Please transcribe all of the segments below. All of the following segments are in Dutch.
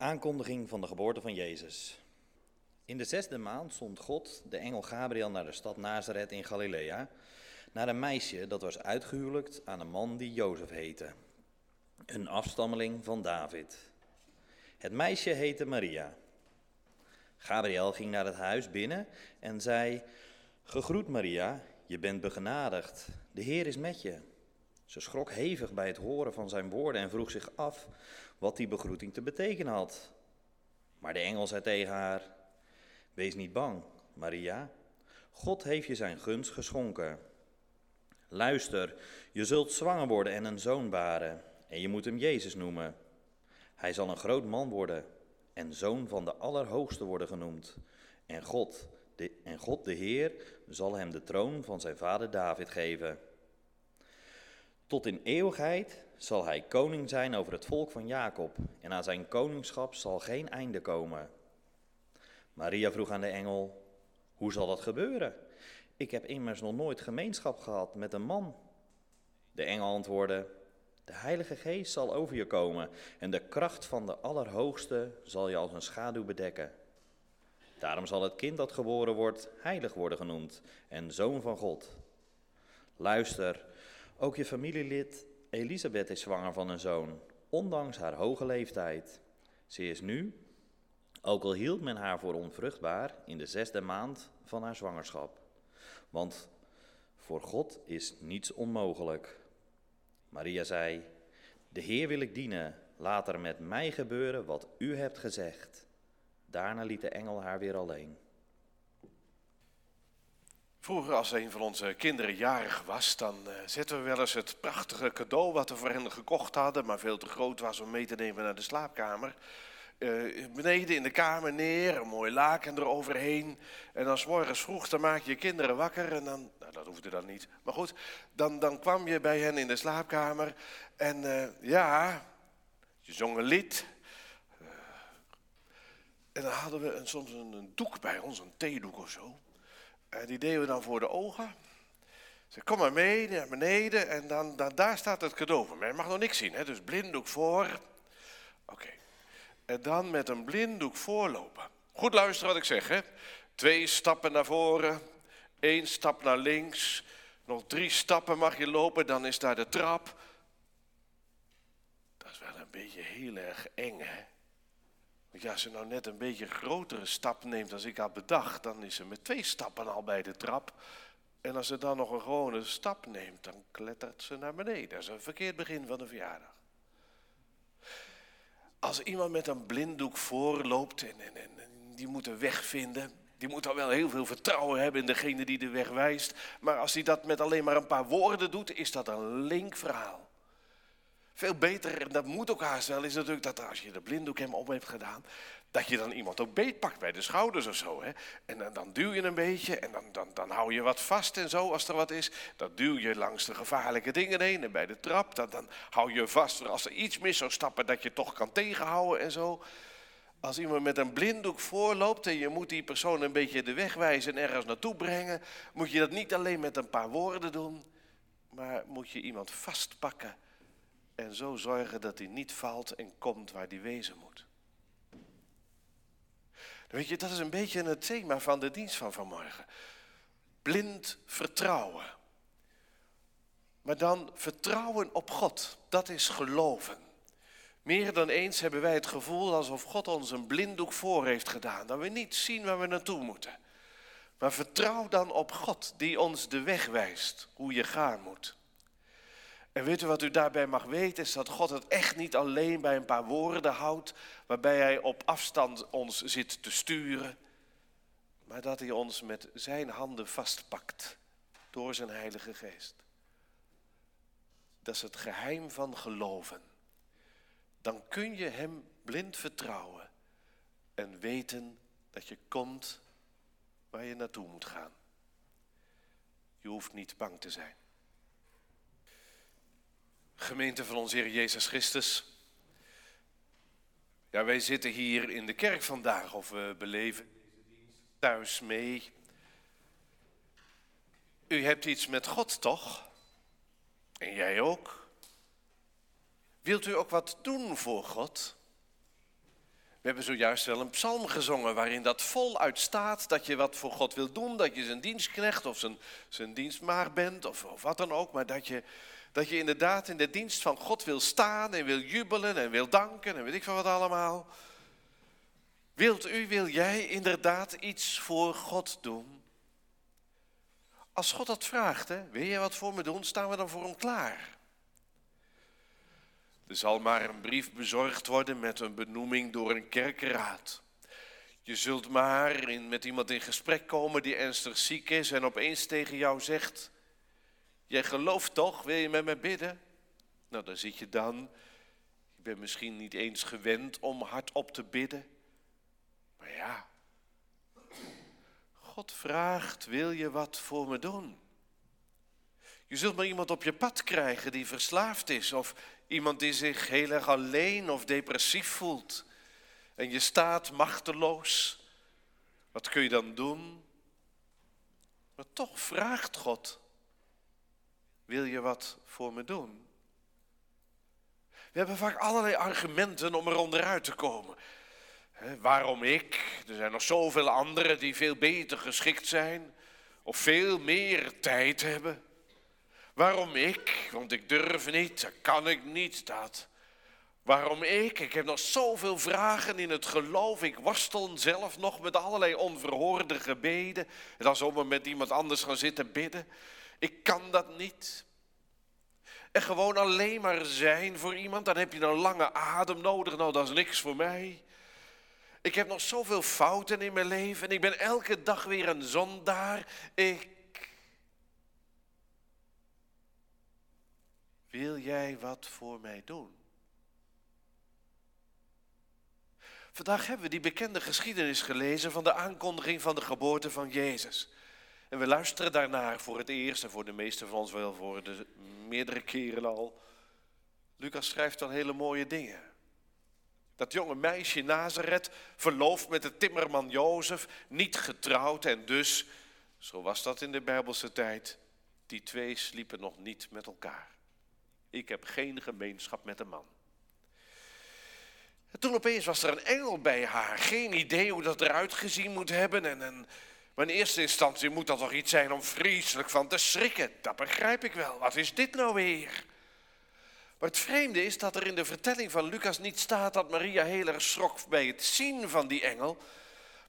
Aankondiging van de geboorte van Jezus. In de zesde maand zond God de engel Gabriel naar de stad Nazareth in Galilea, naar een meisje dat was uitgehuwelijkt aan een man die Jozef heette, een afstammeling van David. Het meisje heette Maria. Gabriel ging naar het huis binnen en zei: Gegroet Maria, je bent begenadigd, de Heer is met je. Ze schrok hevig bij het horen van zijn woorden en vroeg zich af wat die begroeting te betekenen had. Maar de engel zei tegen haar: Wees niet bang, Maria. God heeft je zijn gunst geschonken. Luister, je zult zwanger worden en een zoon baren, en je moet hem Jezus noemen. Hij zal een groot man worden en zoon van de Allerhoogste worden genoemd. En God, de, en God de Heer, zal hem de troon van zijn vader David geven. Tot in eeuwigheid zal hij koning zijn over het volk van Jacob, en aan zijn koningschap zal geen einde komen. Maria vroeg aan de engel: Hoe zal dat gebeuren? Ik heb immers nog nooit gemeenschap gehad met een man. De engel antwoordde: De Heilige Geest zal over je komen, en de kracht van de Allerhoogste zal je als een schaduw bedekken. Daarom zal het kind dat geboren wordt heilig worden genoemd en zoon van God. Luister, ook je familielid Elisabeth is zwanger van een zoon, ondanks haar hoge leeftijd. Ze is nu, ook al hield men haar voor onvruchtbaar, in de zesde maand van haar zwangerschap. Want voor God is niets onmogelijk. Maria zei: De Heer wil ik dienen, laat er met mij gebeuren wat u hebt gezegd. Daarna liet de engel haar weer alleen. Vroeger, als een van onze kinderen jarig was, dan uh, zetten we wel eens het prachtige cadeau wat we voor hen gekocht hadden, maar veel te groot was om mee te nemen naar de slaapkamer. Uh, beneden in de kamer neer, een mooi laken eroverheen. En dan s morgens vroeg, dan maak je kinderen wakker en dan, nou dat hoefde dan niet. Maar goed, dan, dan kwam je bij hen in de slaapkamer en uh, ja, je zong een lied. en dan hadden we soms een, een doek bij ons, een theedoek of zo. En die deden we dan voor de ogen. Ze kom maar mee naar beneden en dan, dan, daar staat het cadeau voor mij. Je mag nog niks zien, hè? dus blinddoek voor. Oké. En dan met een blinddoek voorlopen. Goed luisteren wat ik zeg, hè. Twee stappen naar voren, één stap naar links. Nog drie stappen mag je lopen, dan is daar de trap. Dat is wel een beetje heel erg eng, hè. Want ja, als ze nou net een beetje grotere stap neemt als ik had bedacht, dan is ze met twee stappen al bij de trap. En als ze dan nog een gewone stap neemt, dan klettert ze naar beneden. Dat is een verkeerd begin van de verjaardag. Als iemand met een blinddoek voorloopt en, en, en die moet een weg vinden, die moet dan wel heel veel vertrouwen hebben in degene die de weg wijst. Maar als hij dat met alleen maar een paar woorden doet, is dat een link verhaal. Veel beter, en dat moet ook haast wel, is natuurlijk dat als je de blinddoek hem op hebt gedaan, dat je dan iemand ook beetpakt bij de schouders of zo. Hè? En dan, dan, duw je een beetje en dan, dan, dan hou je wat vast en zo als er wat is. Dan duw je langs de gevaarlijke dingen heen en bij de trap. Dan, dan hou je vast als er iets mis zou stappen dat je toch kan tegenhouden en zo. Als iemand met een blinddoek voorloopt en je moet die persoon een beetje de weg wijzen en ergens naartoe brengen, moet je dat niet alleen met een paar woorden doen, maar moet je iemand vastpakken en zo zorgen dat hij niet valt en komt waar hij wezen moet. Weet je, dat is een beetje het thema van de dienst van vanmorgen. Blind vertrouwen. Maar dan vertrouwen op God, dat is geloven. Meer dan eens hebben wij het gevoel alsof God ons een blinddoek voor heeft gedaan. Dat we niet zien waar we naartoe moeten. Maar vertrouw dan op God die ons de weg wijst, hoe je gaan moet. En weet u wat u daarbij mag weten, is dat God het echt niet alleen bij een paar woorden houdt, waarbij Hij op afstand ons zit te sturen, maar dat Hij ons met Zijn handen vastpakt door Zijn Heilige Geest. Dat is het geheim van geloven. Dan kun je Hem blind vertrouwen en weten dat je komt waar je naartoe moet gaan. Je hoeft niet bang te zijn. Gemeente van onze Heer Jezus Christus. Ja, wij zitten hier in de kerk vandaag of we beleven thuis mee. U hebt iets met God, toch? En jij ook? Wilt u ook wat doen voor God? We hebben zojuist wel een psalm gezongen waarin dat voluit staat dat je wat voor God wil doen, dat je zijn dienstknecht of zijn, zijn dienstmaar bent of, of wat dan ook, maar dat je, dat je inderdaad in de dienst van God wil staan en wil jubelen en wil danken en weet ik veel wat allemaal. Wilt u, wil jij inderdaad iets voor God doen? Als God dat vraagt, hè, wil je wat voor me doen, staan we dan voor hem klaar. Er zal maar een brief bezorgd worden met een benoeming door een kerkenraad. Je zult maar in, met iemand in gesprek komen die ernstig ziek is en opeens tegen jou zegt: Jij gelooft toch, wil je met me bidden? Nou, dan zit je dan. Je bent misschien niet eens gewend om hardop te bidden. Maar ja, God vraagt: Wil je wat voor me doen? Je zult maar iemand op je pad krijgen die verslaafd is of Iemand die zich heel erg alleen of depressief voelt. En je staat machteloos. Wat kun je dan doen? Maar toch vraagt God: Wil je wat voor me doen? We hebben vaak allerlei argumenten om er onderuit te komen. waarom ik? Er zijn nog zoveel anderen die veel beter geschikt zijn. Of veel meer tijd hebben. Waarom ik? Want ik durf niet, dat kan ik niet, dat. Waarom ik? Ik heb nog zoveel vragen in het geloof. Ik worstel zelf nog met allerlei onverhoorde gebeden. En dan zomaar met iemand anders gaan zitten bidden. Ik kan dat niet. En gewoon alleen maar zijn voor iemand, dan heb je een lange adem nodig. Nou, dat is niks voor mij. Ik heb nog zoveel fouten in mijn leven en ik ben elke dag weer een zondaar. Ik Wil jij wat voor mij doen? Vandaag hebben we die bekende geschiedenis gelezen van de aankondiging van de geboorte van Jezus. En we luisteren daarnaar voor het eerst en voor de meesten van ons wel voor de meerdere keren al. Lucas schrijft dan hele mooie dingen. Dat jonge meisje Nazareth, verloofd met de timmerman Jozef, niet getrouwd en dus, zo was dat in de Bijbelse tijd, die twee sliepen nog niet met elkaar. Ik heb geen gemeenschap met een man. En toen opeens was er een engel bij haar. Geen idee hoe dat eruit gezien moet hebben. En, en, maar in eerste instantie moet dat toch iets zijn om vreselijk van te schrikken. Dat begrijp ik wel. Wat is dit nou weer? Maar het vreemde is dat er in de vertelling van Lucas niet staat dat Maria heel erg schrok bij het zien van die engel.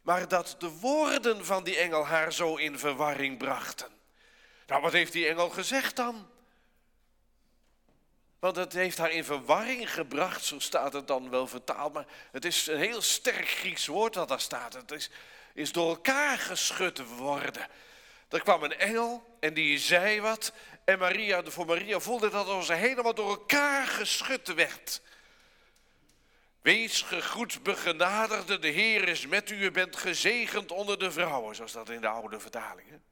Maar dat de woorden van die engel haar zo in verwarring brachten. Nou, wat heeft die engel gezegd dan? Want het heeft haar in verwarring gebracht, zo staat het dan wel vertaald. Maar het is een heel sterk Grieks woord dat daar staat. Het is, is door elkaar geschud worden. Er kwam een engel en die zei wat. En Maria, voor Maria voelde dat ze helemaal door elkaar geschud werd. Wees gegroet, begenadigde, de Heer is met u, u bent gezegend onder de vrouwen, zoals dat in de oude vertalingen.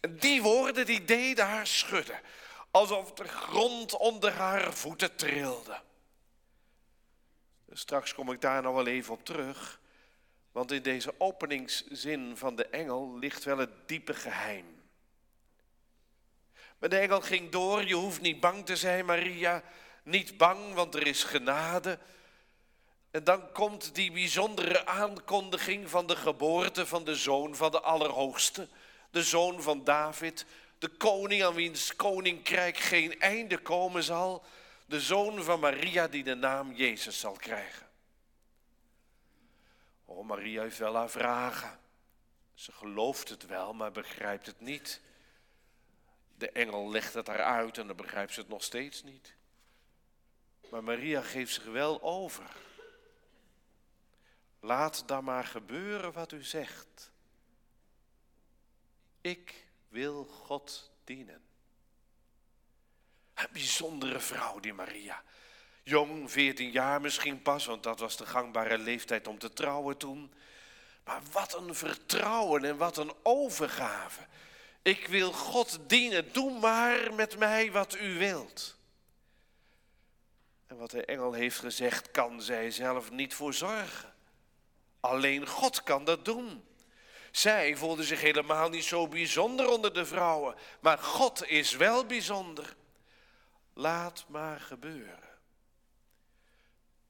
En die woorden die deden haar schudden alsof de grond onder haar voeten trilde. Straks kom ik daar nog wel even op terug, want in deze openingszin van de engel ligt wel het diepe geheim. Maar de engel ging door, je hoeft niet bang te zijn, Maria, niet bang, want er is genade. En dan komt die bijzondere aankondiging van de geboorte van de zoon van de Allerhoogste, de zoon van David, de koning aan wiens koninkrijk geen einde komen zal, de zoon van Maria die de naam Jezus zal krijgen. Oh, Maria heeft wel haar vragen. Ze gelooft het wel, maar begrijpt het niet. De engel legt het haar uit en dan begrijpt ze het nog steeds niet. Maar Maria geeft zich wel over. Laat dan maar gebeuren wat u zegt. Ik wil God dienen. Een bijzondere vrouw, die Maria. Jong, 14 jaar misschien pas, want dat was de gangbare leeftijd om te trouwen toen. Maar wat een vertrouwen en wat een overgave. Ik wil God dienen, doe maar met mij wat u wilt. En wat de engel heeft gezegd, kan zij zelf niet voor zorgen. Alleen God kan dat doen. Zij voelde zich helemaal niet zo bijzonder onder de vrouwen, maar God is wel bijzonder. Laat maar gebeuren.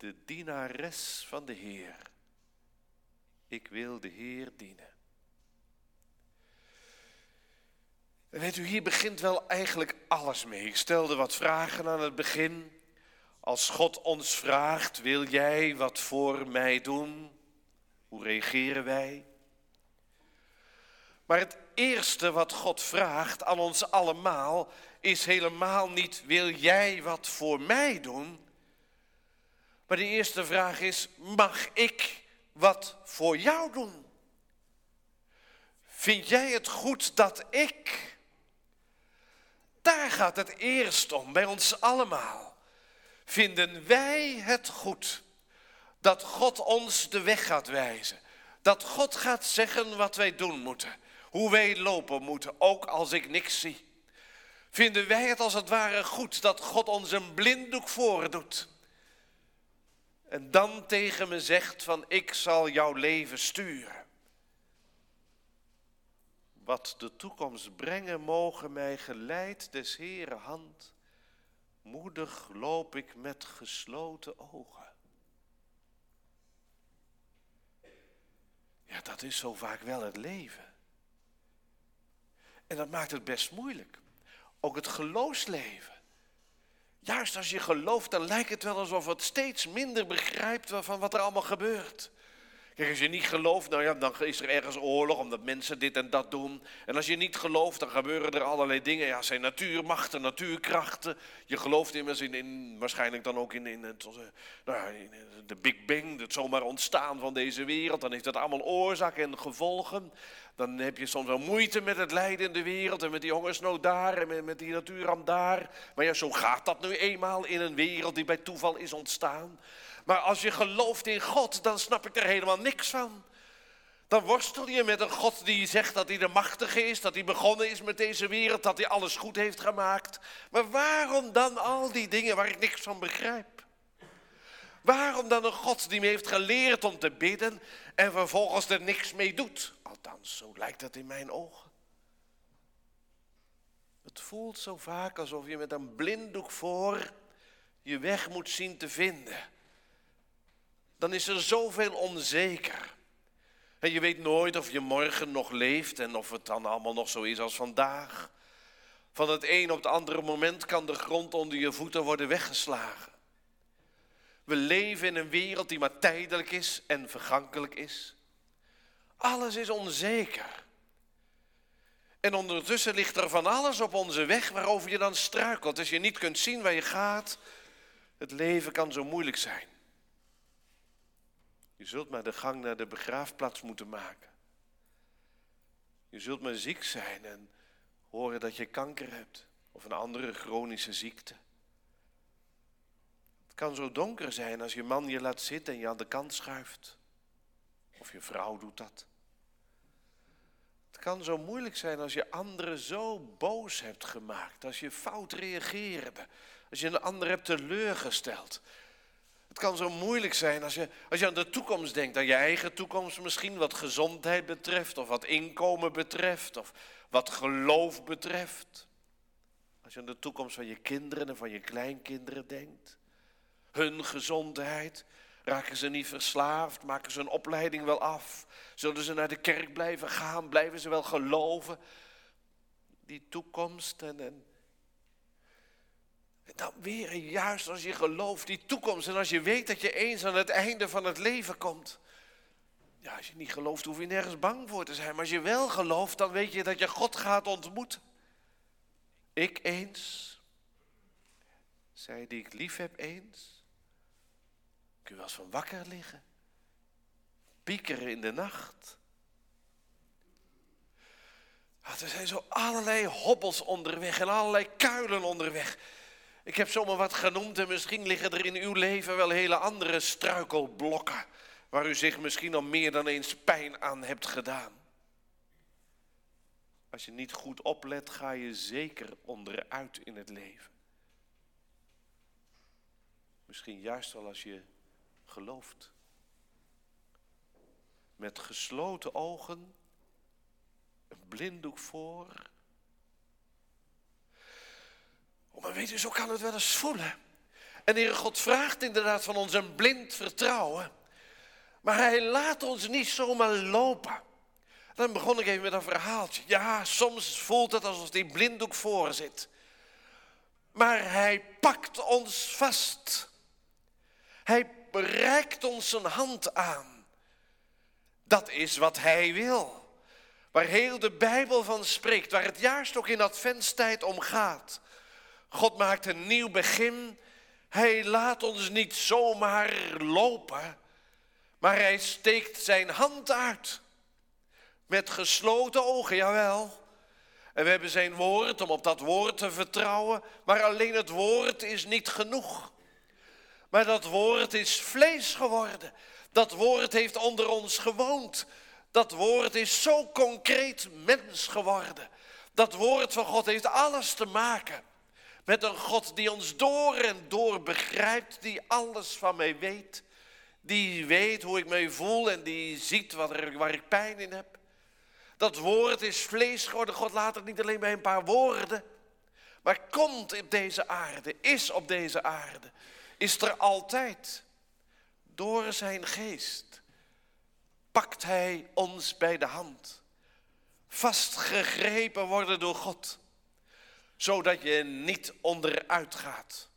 De dienares van de Heer. Ik wil de Heer dienen. En weet u, hier begint wel eigenlijk alles mee. Ik stelde wat vragen aan het begin. Als God ons vraagt, wil jij wat voor mij doen? Hoe reageren wij? Maar het eerste wat God vraagt aan ons allemaal is helemaal niet, wil jij wat voor mij doen? Maar de eerste vraag is, mag ik wat voor jou doen? Vind jij het goed dat ik? Daar gaat het eerst om, bij ons allemaal. Vinden wij het goed dat God ons de weg gaat wijzen? Dat God gaat zeggen wat wij doen moeten, hoe wij lopen moeten, ook als ik niks zie? Vinden wij het als het ware goed dat God ons een blinddoek voordoet? En dan tegen me zegt van ik zal jouw leven sturen. Wat de toekomst brengen mogen mij geleid des Heere hand. Moedig loop ik met gesloten ogen. Ja, dat is zo vaak wel het leven. En dat maakt het best moeilijk. Ook het geloofsleven. Juist als je gelooft, dan lijkt het wel alsof het steeds minder begrijpt van wat er allemaal gebeurt. Kijk, als je niet gelooft, nou ja, dan is er ergens oorlog omdat mensen dit en dat doen. En als je niet gelooft, dan gebeuren er allerlei dingen. Ja, zijn natuurmachten, natuurkrachten. Je gelooft immers in, in waarschijnlijk dan ook in, in, het, eh, nou in de Big Bang, het zomaar ontstaan van deze wereld. Dan heeft dat allemaal oorzaak en gevolgen. Dan heb je soms wel moeite met het lijden in de wereld en met die hongersnood daar en met, met die natuurramp daar. Maar ja, zo gaat dat nu eenmaal in een wereld die bij toeval is ontstaan. Maar als je gelooft in God, dan snap ik er helemaal niks van. Dan worstel je met een God die zegt dat hij de machtige is, dat hij begonnen is met deze wereld, dat hij alles goed heeft gemaakt. Maar waarom dan al die dingen waar ik niks van begrijp? Waarom dan een God die me heeft geleerd om te bidden en vervolgens er niks mee doet? Althans, zo lijkt dat in mijn ogen. Het voelt zo vaak alsof je met een blinddoek voor je weg moet zien te vinden dan is er zoveel onzeker. En je weet nooit of je morgen nog leeft en of het dan allemaal nog zo is als vandaag. Van het een op het andere moment kan de grond onder je voeten worden weggeslagen. We leven in een wereld die maar tijdelijk is en vergankelijk is. Alles is onzeker. En ondertussen ligt er van alles op onze weg waarover je dan struikelt. Als je niet kunt zien waar je gaat, het leven kan zo moeilijk zijn. Je zult maar de gang naar de begraafplaats moeten maken. Je zult maar ziek zijn en horen dat je kanker hebt of een andere chronische ziekte. Het kan zo donker zijn als je man je laat zitten en je aan de kant schuift. Of je vrouw doet dat. Het kan zo moeilijk zijn als je anderen zo boos hebt gemaakt, als je fout reageerde, als je een ander hebt teleurgesteld. Het kan zo moeilijk zijn als je, als je aan de toekomst denkt, aan je eigen toekomst misschien, wat gezondheid betreft, of wat inkomen betreft, of wat geloof betreft. Als je aan de toekomst van je kinderen en van je kleinkinderen denkt, hun gezondheid, raken ze niet verslaafd, maken ze een opleiding wel af, zullen ze naar de kerk blijven gaan, blijven ze wel geloven. Die toekomst en, en dan weer, juist als je gelooft, die toekomst. En als je weet dat je eens aan het einde van het leven komt. Ja, als je niet gelooft, hoef je nergens bang voor te zijn. Maar als je wel gelooft, dan weet je dat je God gaat ontmoeten. Ik eens, zij die ik lief heb eens. Kun je wel eens van wakker liggen. Piekeren in de nacht. Ah, er zijn zo allerlei hobbels onderweg en allerlei kuilen onderweg. Ik heb zomaar wat genoemd en misschien liggen er in uw leven wel hele andere struikelblokken. Waar u zich misschien al meer dan eens pijn aan hebt gedaan. Als je niet goed oplet, ga je zeker onderuit in het leven. Misschien juist wel als je gelooft. Met gesloten ogen, een blinddoek voor Oh, maar weet u, zo kan het wel eens voelen. En de Heer God vraagt inderdaad van ons een blind vertrouwen. Maar hij laat ons niet zomaar lopen. Dan begon ik even met een verhaaltje. Ja, soms voelt het alsof die blinddoek voor zit. Maar hij pakt ons vast. Hij reikt ons zijn hand aan. Dat is wat hij wil. Waar heel de Bijbel van spreekt, waar het juist ook in adventstijd om gaat. God maakt een nieuw begin. Hij laat ons niet zomaar lopen, maar hij steekt zijn hand uit. Met gesloten ogen, jawel. En we hebben zijn woord om op dat woord te vertrouwen. Maar alleen het woord is niet genoeg. Maar dat woord is vlees geworden. Dat woord heeft onder ons gewoond. Dat woord is zo concreet mens geworden. Dat woord van God heeft alles te maken met een God die ons door en door begrijpt, die alles van mij weet. Die weet hoe ik mij voel en die ziet wat er, waar ik pijn in heb. Dat woord is vlees geworden. God laat het niet alleen bij een paar woorden. Maar komt op deze aarde, is op deze aarde. Is er altijd. Door zijn geest pakt hij ons bij de hand. Vastgegrepen worden door God. Zodat je niet onderuit gaat.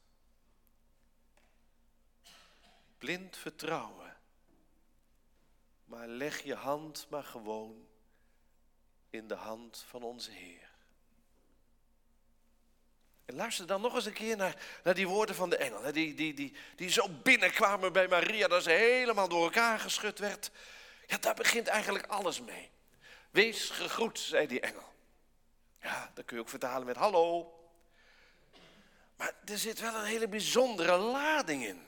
Blind vertrouwen. Maar leg je hand maar gewoon in de hand van onze Heer. En luister dan nog eens een keer naar, naar die woorden van de engel. Die, die, die, die zo binnenkwamen bij Maria, dat ze helemaal door elkaar geschud werd. Ja, daar begint eigenlijk alles mee. Wees gegroet, zei die engel. Ja, dat kun je ook vertalen met hallo. Maar er zit wel een hele bijzondere lading in.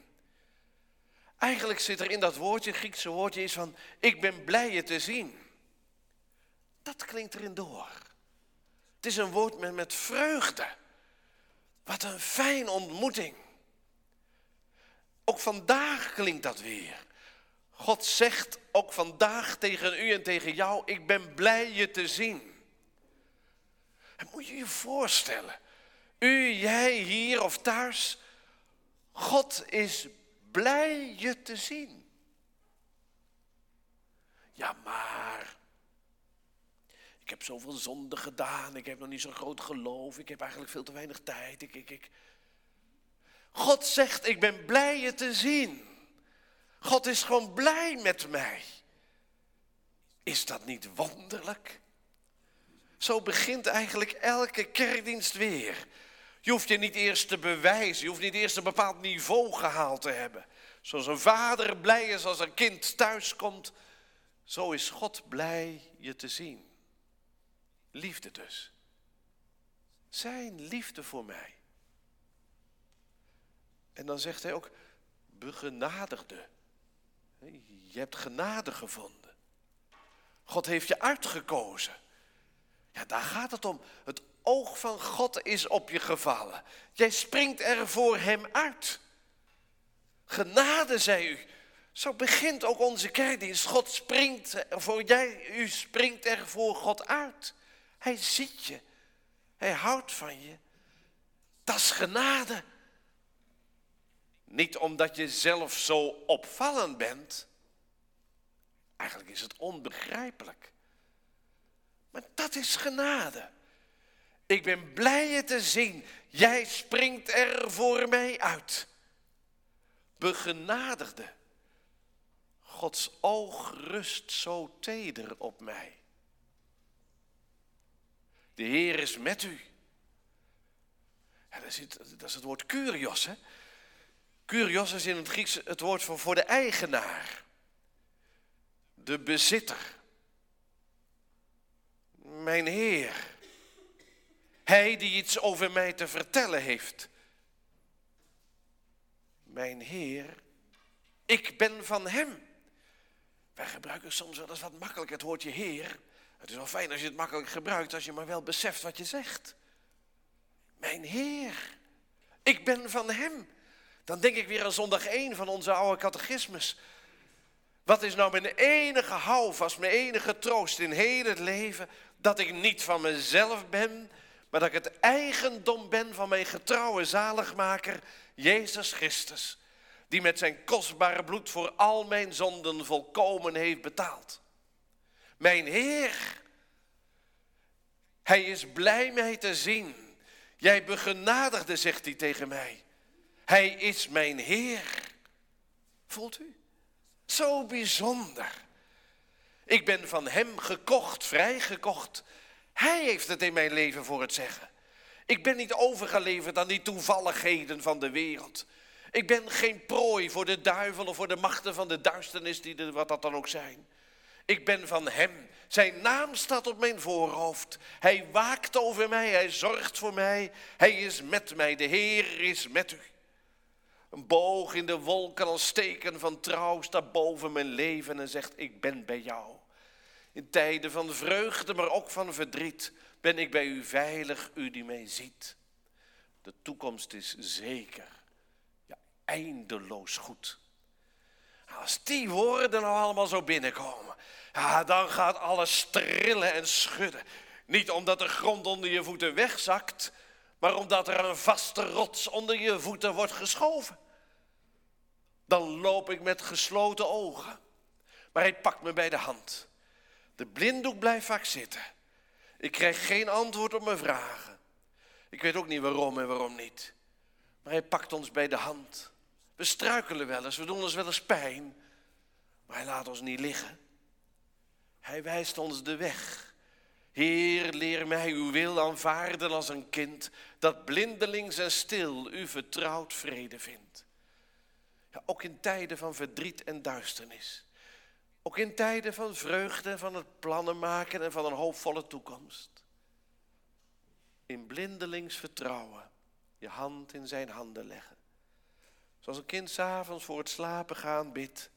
Eigenlijk zit er in dat woordje, het Griekse woordje, is van: Ik ben blij je te zien. Dat klinkt erin door. Het is een woord met, met vreugde. Wat een fijn ontmoeting. Ook vandaag klinkt dat weer. God zegt ook vandaag tegen u en tegen jou, ik ben blij je te zien. En moet je je voorstellen, u, jij hier of thuis, God is blij je te zien. Ja, maar ik heb zoveel zonde gedaan. Ik heb nog niet zo'n groot geloof. Ik heb eigenlijk veel te weinig tijd. Ik, ik, ik. God zegt, ik ben blij je te zien. God is gewoon blij met mij. Is dat niet wonderlijk? Zo begint eigenlijk elke kerkdienst weer. Je hoeft je niet eerst te bewijzen. Je hoeft niet eerst een bepaald niveau gehaald te hebben. Zoals een vader blij is als een kind thuiskomt. Zo is God blij je te zien. Liefde dus. Zijn liefde voor mij. En dan zegt hij ook, begenadigde. Je hebt genade gevonden. God heeft je uitgekozen. Ja, daar gaat het om. Het oog van God is op je gevallen. Jij springt er voor hem uit. Genade, zei u. Zo begint ook onze kerkdienst. God springt voor jij, u springt er voor God uit. Hij ziet je. Hij houdt van je. Dat is genade. Niet omdat je zelf zo opvallend bent. Eigenlijk is het onbegrijpelijk. Dat is genade. Ik ben blij je te zien. Jij springt er voor mij uit. Begenadigde. Gods oog rust zo teder op mij. De Heer is met u. dat, is het, woord kurios. Hè? Kurios is in het Grieks het woord voor de eigenaar. De bezitter. Mijn Heer. Hij die iets over mij te vertellen heeft. Mijn Heer, ik ben van Hem. Wij gebruiken soms wel eens wat makkelijk het woordje Heer. Het is wel fijn als je het makkelijk gebruikt, als je maar wel beseft wat je zegt. Mijn Heer, ik ben van Hem. Dan denk ik weer aan zondag 1 van onze oude catechismus. Wat is nou mijn enige houvast, mijn enige troost in heel het leven? Dat ik niet van mezelf ben, maar dat ik het eigendom ben van mijn getrouwe zaligmaker, Jezus Christus, die met zijn kostbare bloed voor al mijn zonden volkomen heeft betaald. Mijn Heer, Hij is blij mij te zien. Jij begenadigde, zegt hij tegen mij. Hij is mijn Heer. Voelt u? Zo bijzonder. Ik ben van Hem gekocht, vrijgekocht. Hij heeft het in mijn leven voor het zeggen. Ik ben niet overgeleverd aan die toevalligheden van de wereld. Ik ben geen prooi voor de duivel of voor de machten van de duisternis, die wat dat dan ook zijn. Ik ben van Hem. Zijn naam staat op mijn voorhoofd. Hij waakt over mij, Hij zorgt voor mij. Hij is met mij, de Heer is met u. Een boog in de wolken als steken van trouw staat boven mijn leven en zegt, ik ben bij jou. In tijden van vreugde, maar ook van verdriet, ben ik bij u veilig, u die mij ziet. De toekomst is zeker, ja, eindeloos goed. Als die woorden nou allemaal zo binnenkomen, ja, dan gaat alles trillen en schudden. Niet omdat de grond onder je voeten wegzakt, maar omdat er een vaste rots onder je voeten wordt geschoven. Dan loop ik met gesloten ogen, maar hij pakt me bij de hand. De blinddoek blijft vaak zitten. Ik krijg geen antwoord op mijn vragen. Ik weet ook niet waarom en waarom niet. Maar hij pakt ons bij de hand. We struikelen wel eens, we doen ons wel eens pijn. Maar hij laat ons niet liggen. Hij wijst ons de weg. Heer, leer mij uw wil aanvaarden als een kind, dat blindelings en stil u vertrouwd vrede vindt. Ja, ook in tijden van verdriet en duisternis. Ook in tijden van vreugde, van het plannen maken en van een hoopvolle toekomst. In blindelings vertrouwen, je hand in zijn handen leggen. Zoals een kind s'avonds voor het slapen gaan bidt.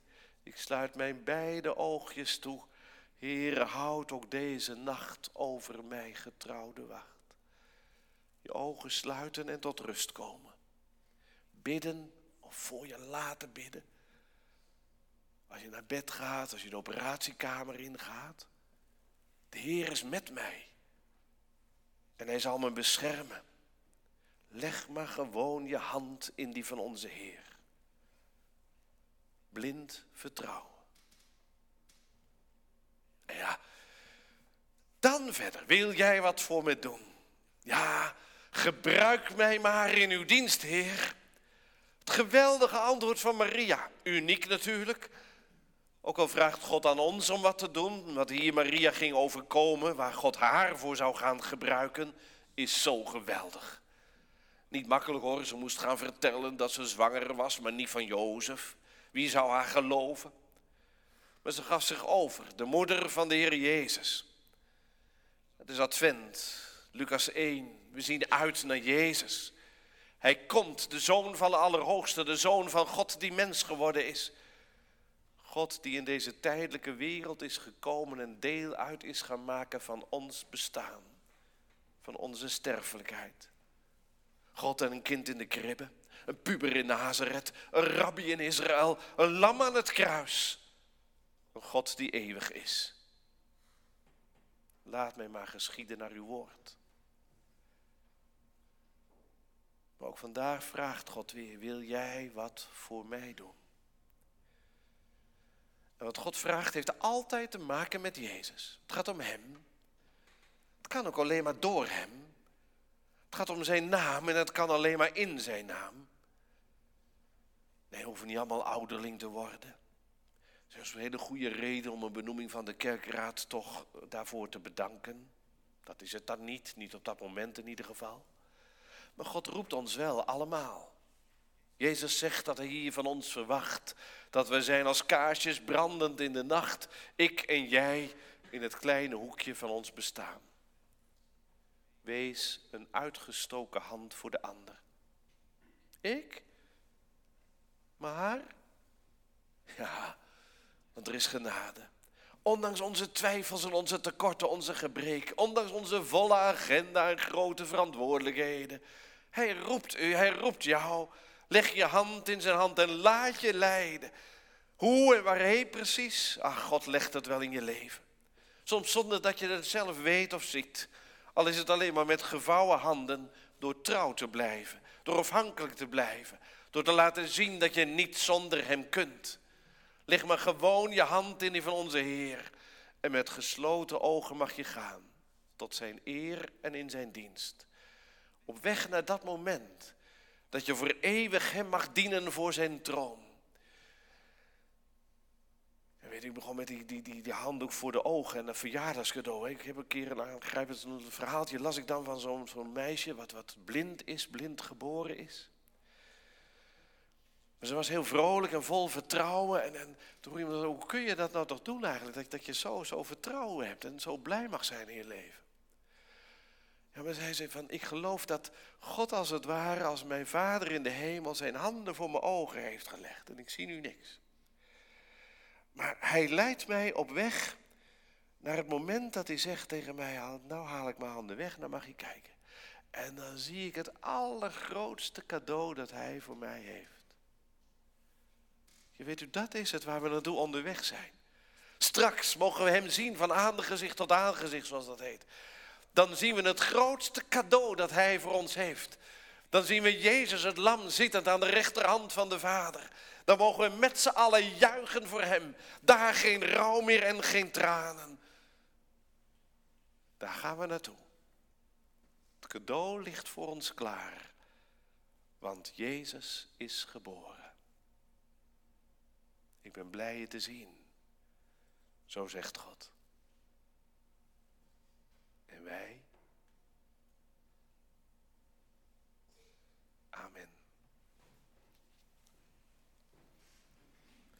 Ik sluit mijn beide oogjes toe. Heere, houd ook deze nacht over mij getrouwde wacht. Je ogen sluiten en tot rust komen. Bidden of voor je laten bidden. Als je naar bed gaat, als je de operatiekamer ingaat. De Heer is met mij. En hij zal me beschermen. Leg maar gewoon je hand in die van onze Heer. Blind vertrouwen. En ja, dan verder. Wil jij wat voor me doen? Ja, gebruik mij maar in uw dienst, Heer. Het geweldige antwoord van Maria. Uniek natuurlijk. Ook al vraagt God aan ons om wat te doen, wat hier Maria ging overkomen, waar God haar voor zou gaan gebruiken, is zo geweldig. Niet makkelijk hoor, ze moest gaan vertellen dat ze zwanger was, maar niet van Jozef. Wie zou haar geloven? Maar ze gaf zich over, de moeder van de Heer Jezus. Het is Advent, Lucas 1. We zien uit naar Jezus. Hij komt, de zoon van de Allerhoogste, de zoon van God die mens geworden is. God die in deze tijdelijke wereld is gekomen en deel uit is gaan maken van ons bestaan, van onze sterfelijkheid. God en een kind in de kribbe, een puber in Nazareth, een rabbi in Israël, een lam aan het kruis. Een God die eeuwig is. Laat mij maar geschieden naar uw woord. Maar ook vandaag vraagt God weer, wil jij wat voor mij doen? En wat God vraagt heeft altijd te maken met Jezus. Het gaat om Hem. Het kan ook alleen maar door Hem. Het gaat om Zijn naam en het kan alleen maar in Zijn naam. Nee, we hoeven niet allemaal ouderling te worden. Er is een hele goede reden om een benoeming van de kerkraad toch daarvoor te bedanken. Dat is het dan niet, niet op dat moment in ieder geval. Maar God roept ons wel allemaal. Jezus zegt dat hij hier van ons verwacht dat we zijn als kaarsjes brandend in de nacht, ik en jij in het kleine hoekje van ons bestaan. Wees een uitgestoken hand voor de ander. Ik? Maar? Ja, want er is genade. Ondanks onze twijfels en onze tekorten, onze gebreken, ondanks onze volle agenda en grote verantwoordelijkheden. Hij roept u, hij roept jou. Leg je hand in zijn hand en laat je leiden. Hoe en waarheen precies? Ach, God legt het wel in je leven. Soms zonder dat je het zelf weet of ziet. Al is het alleen maar met gevouwen handen door trouw te blijven, door afhankelijk te blijven, door te laten zien dat je niet zonder Hem kunt. Leg maar gewoon je hand in die van onze Heer en met gesloten ogen mag je gaan tot Zijn eer en in Zijn dienst. Op weg naar dat moment dat je voor eeuwig Hem mag dienen voor Zijn troon. Weet, ik begon met die, die, die, die handdoek voor de ogen en een verjaardagscadeau. Ik heb een keer, een verhaaltje, las ik dan van zo'n zo'n meisje wat, wat blind is, blind geboren is. Maar ze was heel vrolijk en vol vertrouwen. En, en toen iemand, hoe kun je dat nou toch doen eigenlijk? Dat, dat je zo, zo vertrouwen hebt en zo blij mag zijn in je leven. Ja, maar zei van, ik geloof dat God als het ware, als mijn vader in de hemel, zijn handen voor mijn ogen heeft gelegd. En ik zie nu niks. Maar hij leidt mij op weg naar het moment dat hij zegt tegen mij, nou haal ik mijn handen weg, dan mag je kijken. En dan zie ik het allergrootste cadeau dat hij voor mij heeft. Je weet u, dat is het waar we naartoe onderweg zijn. Straks mogen we hem zien van aangezicht tot aangezicht, zoals dat heet. Dan zien we het grootste cadeau dat hij voor ons heeft. Dan zien we Jezus het lam zittend aan de rechterhand van de Vader. Dan mogen we met z'n allen juichen voor hem. Daar geen rouw meer en geen tranen. Daar gaan we naartoe. Het cadeau ligt voor ons klaar. Want Jezus is geboren. Ik ben blij je te zien. Zo zegt God. En wij?